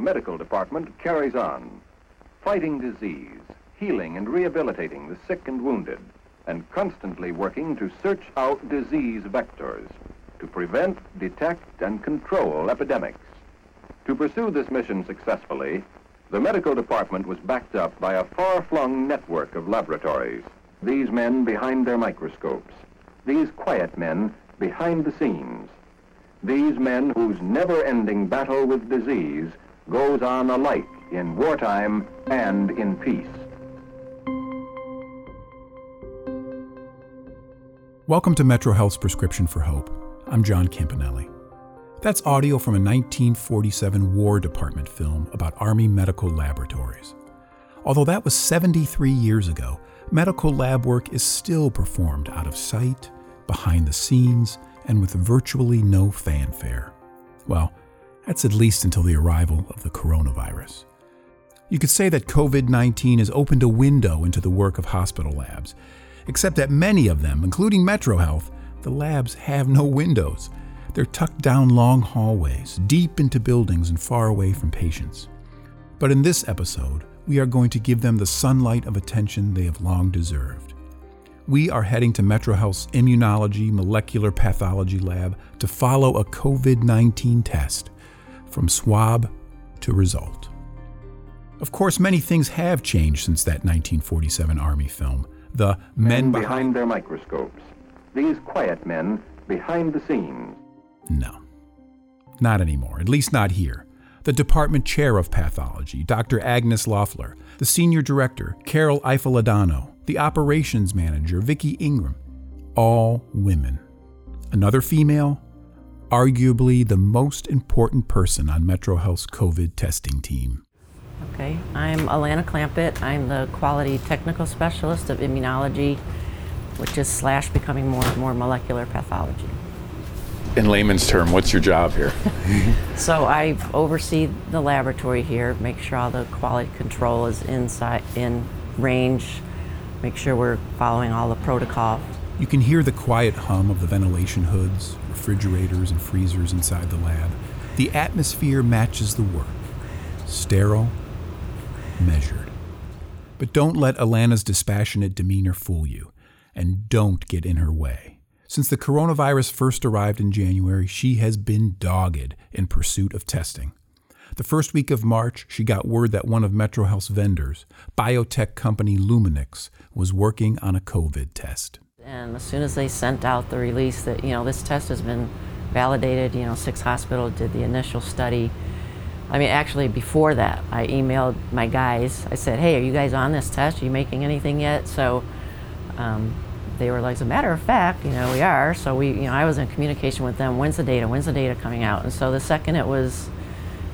medical department carries on, fighting disease, healing and rehabilitating the sick and wounded, and constantly working to search out disease vectors, to prevent, detect, and control epidemics. To pursue this mission successfully, the medical department was backed up by a far-flung network of laboratories. These men behind their microscopes. These quiet men behind the scenes. These men whose never-ending battle with disease goes on alike in wartime and in peace. Welcome to Metro Health's Prescription for Hope. I'm John Campanelli. That's audio from a 1947 War Department film about Army medical laboratories. Although that was 73 years ago, medical lab work is still performed out of sight, behind the scenes, and with virtually no fanfare. Well, that's at least until the arrival of the coronavirus. You could say that COVID 19 has opened a window into the work of hospital labs, except that many of them, including Metro Health, the labs have no windows. They're tucked down long hallways, deep into buildings and far away from patients. But in this episode, we are going to give them the sunlight of attention they have long deserved. We are heading to Metro Health's Immunology Molecular Pathology Lab to follow a COVID 19 test from swab to result. Of course, many things have changed since that 1947 Army film. The men, men behind their microscopes. These quiet men behind the scenes. No, not anymore, at least not here. The department chair of pathology, Dr. Agnes Loeffler, the senior director, Carol Eifeladano, the operations manager, Vicki Ingram, all women. Another female, arguably the most important person on Metro Health's COVID testing team. Okay, I'm Alana Clampett. I'm the quality technical specialist of immunology, which is slash becoming more and more molecular pathology in layman's term, what's your job here? so I oversee the laboratory here, make sure all the quality control is inside in range, make sure we're following all the protocols. You can hear the quiet hum of the ventilation hoods, refrigerators, and freezers inside the lab. The atmosphere matches the work. Sterile, measured. But don't let Alana's dispassionate demeanor fool you, and don't get in her way. Since the coronavirus first arrived in January, she has been dogged in pursuit of testing. The first week of March, she got word that one of Metro Health's vendors, biotech company Luminex, was working on a COVID test. And as soon as they sent out the release that, you know, this test has been validated, you know, six hospitals did the initial study. I mean, actually, before that, I emailed my guys. I said, hey, are you guys on this test? Are you making anything yet? So, um, they were like, as a matter of fact, you know, we are. So we, you know, I was in communication with them. When's the data? When's the data coming out? And so the second it was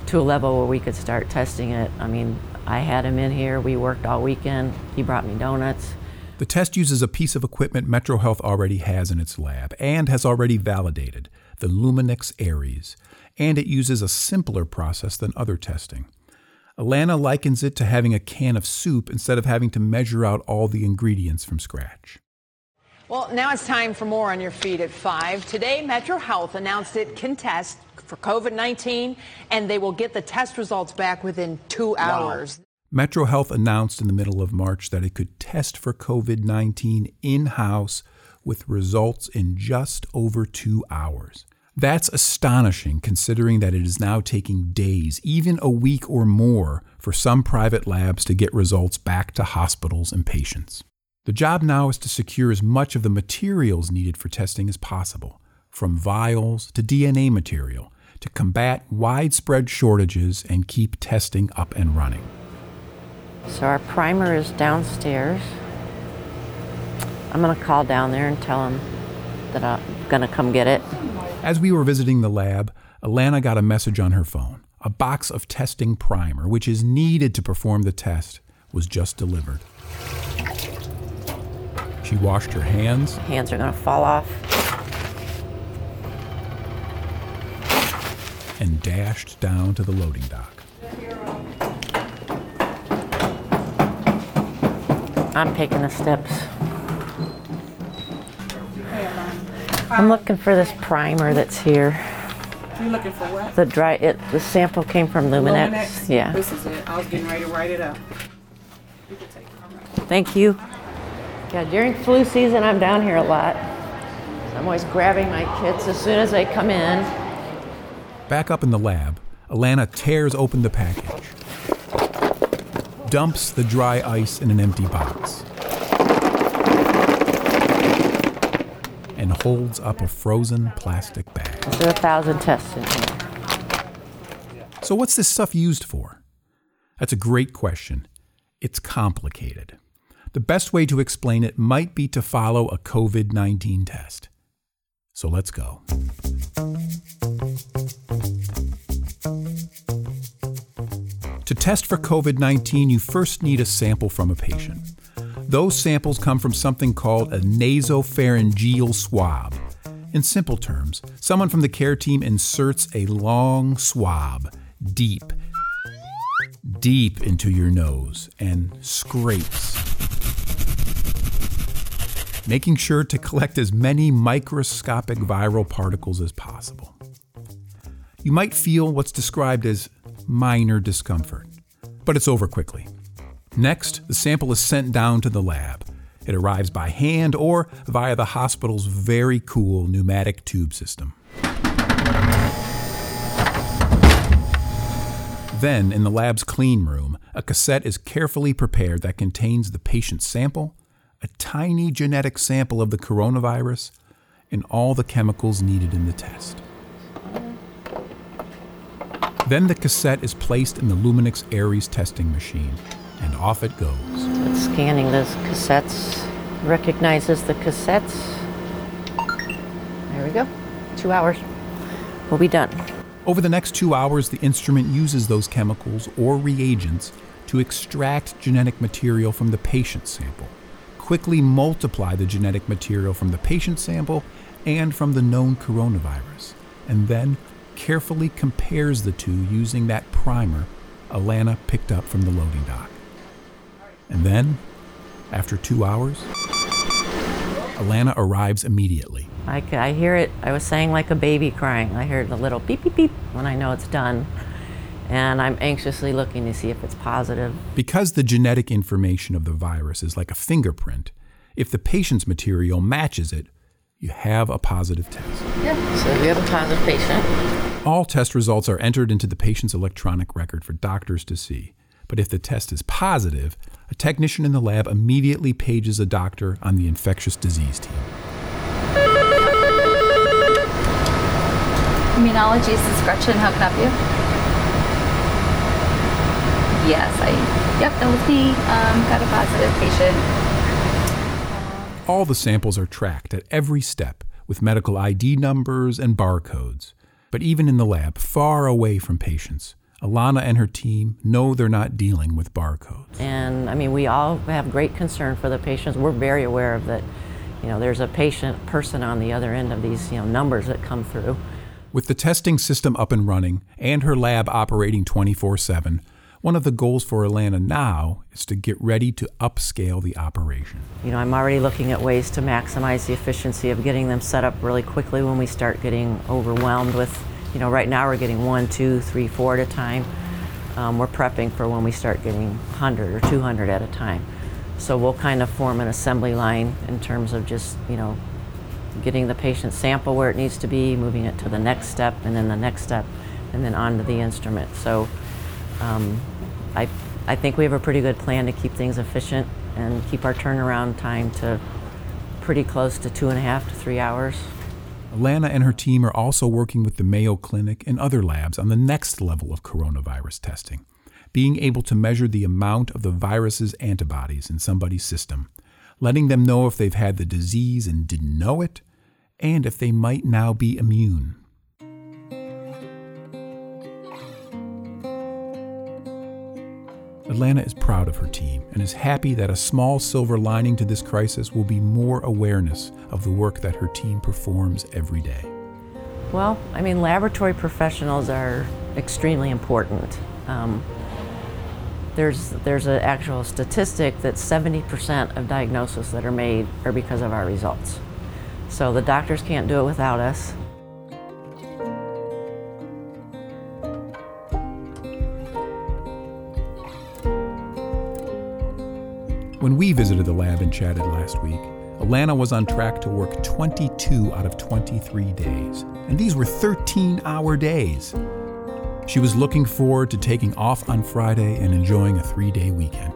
to a level where we could start testing it, I mean, I had him in here. We worked all weekend. He brought me donuts. The test uses a piece of equipment MetroHealth already has in its lab and has already validated, the Luminex Aries, and it uses a simpler process than other testing. Alana likens it to having a can of soup instead of having to measure out all the ingredients from scratch. Well, now it's time for more on your feed at 5. Today, Metro Health announced it can test for COVID 19, and they will get the test results back within two hours. Wow. Metro Health announced in the middle of March that it could test for COVID 19 in house with results in just over two hours. That's astonishing considering that it is now taking days, even a week or more, for some private labs to get results back to hospitals and patients. The job now is to secure as much of the materials needed for testing as possible, from vials to DNA material, to combat widespread shortages and keep testing up and running. So our primer is downstairs. I'm going to call down there and tell them that I'm going to come get it. As we were visiting the lab, Alana got a message on her phone. A box of testing primer, which is needed to perform the test, was just delivered. She washed her hands. Hands are going to fall off. And dashed down to the loading dock. I'm taking the steps. I'm looking for this primer that's here. You looking for what? The dry, it, the sample came from Luminex. Luminex? Yeah. This is it. I was getting ready to write it up. You can take it. All right. Thank you. Yeah, during flu season, I'm down here a lot. I'm always grabbing my kits as soon as they come in. Back up in the lab, Alana tears open the package, dumps the dry ice in an empty box, and holds up a frozen plastic bag. There's a thousand tests in here. So, what's this stuff used for? That's a great question. It's complicated. The best way to explain it might be to follow a COVID 19 test. So, let's go. To test for COVID 19, you first need a sample from a patient. Those samples come from something called a nasopharyngeal swab. In simple terms, someone from the care team inserts a long swab deep, deep into your nose and scrapes, making sure to collect as many microscopic viral particles as possible. You might feel what's described as minor discomfort, but it's over quickly. Next, the sample is sent down to the lab. It arrives by hand or via the hospital's very cool pneumatic tube system. Then, in the lab's clean room, a cassette is carefully prepared that contains the patient's sample, a tiny genetic sample of the coronavirus, and all the chemicals needed in the test. Then the cassette is placed in the Luminex Aries testing machine, and off it goes. It's scanning the cassettes, recognizes the cassettes. There we go. Two hours. We'll be done. Over the next two hours, the instrument uses those chemicals or reagents to extract genetic material from the patient sample, quickly multiply the genetic material from the patient sample and from the known coronavirus, and then carefully compares the two using that primer Alana picked up from the loading dock. And then, after two hours, Alana arrives immediately. I hear it. I was saying like a baby crying. I heard the little beep, beep, beep when I know it's done. And I'm anxiously looking to see if it's positive. Because the genetic information of the virus is like a fingerprint, if the patient's material matches it, you have a positive test. Yeah. So we have a positive patient. All test results are entered into the patient's electronic record for doctors to see. But if the test is positive, a technician in the lab immediately pages a doctor on the infectious disease team. Immunology, this is Gretchen. How can I help you? Yes, I. Yep, that was me. Um, got a positive patient. All the samples are tracked at every step with medical ID numbers and barcodes. But even in the lab, far away from patients, Alana and her team know they're not dealing with barcodes. And I mean, we all have great concern for the patients. We're very aware of that. You know, there's a patient person on the other end of these, you know, numbers that come through. With the testing system up and running and her lab operating 24 7, one of the goals for Alana now is to get ready to upscale the operation. You know, I'm already looking at ways to maximize the efficiency of getting them set up really quickly when we start getting overwhelmed with, you know, right now we're getting one, two, three, four at a time. Um, we're prepping for when we start getting 100 or 200 at a time. So we'll kind of form an assembly line in terms of just, you know, getting the patient sample where it needs to be, moving it to the next step, and then the next step, and then onto the instrument. So um, I, I think we have a pretty good plan to keep things efficient and keep our turnaround time to pretty close to two and a half to three hours. Alana and her team are also working with the Mayo Clinic and other labs on the next level of coronavirus testing, being able to measure the amount of the virus's antibodies in somebody's system, letting them know if they've had the disease and didn't know it, and if they might now be immune. Alana is proud of her team and is happy that a small silver lining to this crisis will be more awareness of the work that her team performs every day. Well, I mean, laboratory professionals are extremely important. Um, there's there's an actual statistic that 70% of diagnoses that are made are because of our results. So the doctors can't do it without us. When we visited the lab and chatted last week, Alana was on track to work 22 out of 23 days, and these were 13 hour days. She was looking forward to taking off on Friday and enjoying a three day weekend.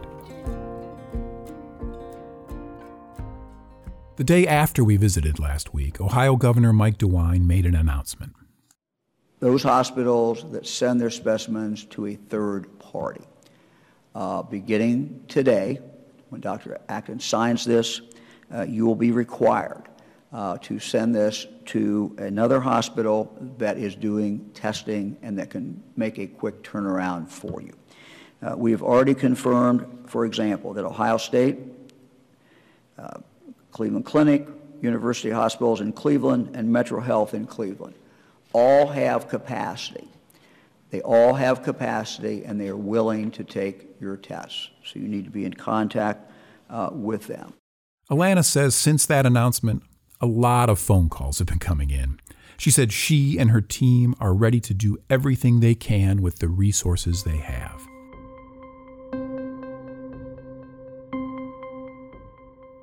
The day after we visited last week, Ohio Governor Mike DeWine made an announcement. Those hospitals that send their specimens to a third party, uh, beginning today, when Dr. Acton signs this, uh, you will be required uh, to send this to another hospital that is doing testing and that can make a quick turnaround for you. Uh, we have already confirmed, for example, that Ohio State, uh, Cleveland Clinic, University Hospitals in Cleveland, and Metro Health in Cleveland all have capacity. They all have capacity and they are willing to take your tests. So you need to be in contact uh, with them. Alana says since that announcement, a lot of phone calls have been coming in. She said she and her team are ready to do everything they can with the resources they have.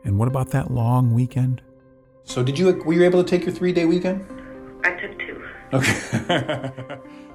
And what about that long weekend? So did you were you able to take your 3-day weekend? I took two. Okay.